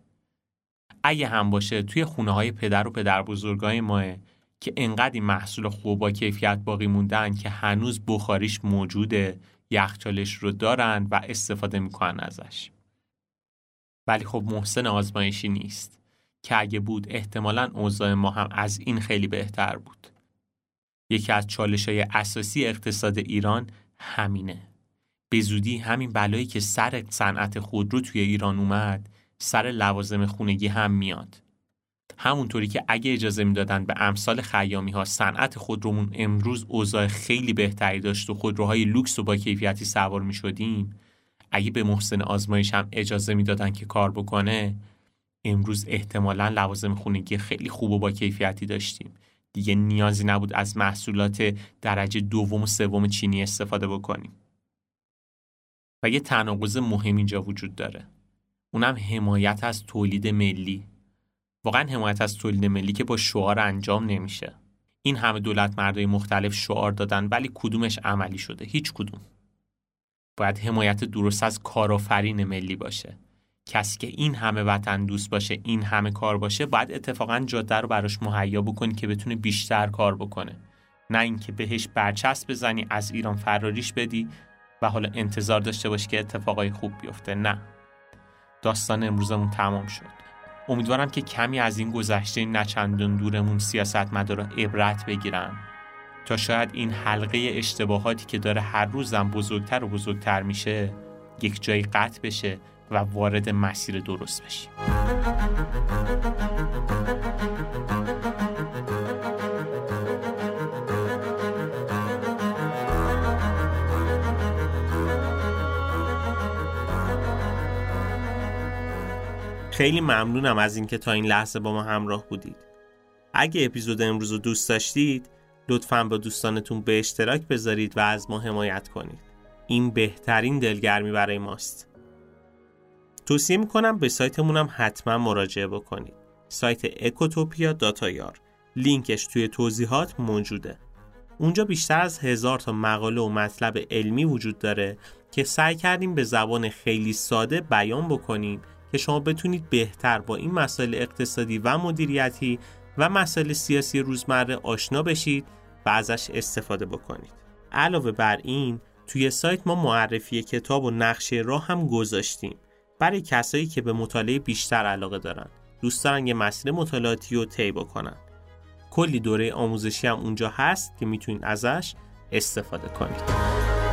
اگه هم باشه توی خونه های پدر و پدر بزرگای ماه که انقدر این محصول خوب با کیفیت باقی موندن که هنوز بخاریش موجوده یخچالش رو دارن و استفاده می‌کنن ازش. ولی خب محسن آزمایشی نیست. که اگه بود احتمالا اوضاع ما هم از این خیلی بهتر بود. یکی از چالش های اساسی اقتصاد ایران همینه. به زودی همین بلایی که سر صنعت خودرو توی ایران اومد سر لوازم خونگی هم میاد. همونطوری که اگه اجازه می‌دادن به امثال خیامی ها صنعت خودرومون امروز اوضاع خیلی بهتری داشت و خودروهای لوکس و با کیفیتی سوار می شدیم اگه به محسن آزمایش هم اجازه می‌دادن که کار بکنه امروز احتمالا لوازم خونگی خیلی خوب و با کیفیتی داشتیم. دیگه نیازی نبود از محصولات درجه دوم و سوم چینی استفاده بکنیم. و یه تناقض مهم اینجا وجود داره. اونم حمایت از تولید ملی. واقعا حمایت از تولید ملی که با شعار انجام نمیشه. این همه دولت مردای مختلف شعار دادن ولی کدومش عملی شده؟ هیچ کدوم. باید حمایت درست از کارآفرین ملی باشه. کسی که این همه وطن دوست باشه این همه کار باشه باید اتفاقا جاده رو براش مهیا بکنی که بتونه بیشتر کار بکنه. نه اینکه بهش برچسب بزنی از ایران فراریش بدی و حالا انتظار داشته باشی که اتفاقای خوب بیفته. نه. داستان امروزمون تمام شد. امیدوارم که کمی از این گذشته نچندان دورمون سیاست مدارا عبرت بگیرن. تا شاید این حلقه اشتباهاتی که داره هر روزم بزرگتر و بزرگتر میشه یک جایی قطع بشه. و وارد مسیر درست بشیم خیلی ممنونم از اینکه تا این لحظه با ما همراه بودید. اگه اپیزود امروز رو دوست داشتید لطفا با دوستانتون به اشتراک بذارید و از ما حمایت کنید. این بهترین دلگرمی برای ماست. توصیه می‌کنم به سایتمون هم حتما مراجعه بکنید. سایت اکوتوپیا داتایار لینکش توی توضیحات موجوده. اونجا بیشتر از هزار تا مقاله و مطلب علمی وجود داره که سعی کردیم به زبان خیلی ساده بیان بکنیم که شما بتونید بهتر با این مسائل اقتصادی و مدیریتی و مسائل سیاسی روزمره آشنا بشید و ازش استفاده بکنید. علاوه بر این توی سایت ما معرفی کتاب و نقشه راه هم گذاشتیم برای کسایی که به مطالعه بیشتر علاقه دارن. دوست دارن یه مسیر مطالعاتی رو طی بکنن. کلی دوره آموزشی هم اونجا هست که می‌تونید ازش استفاده کنید.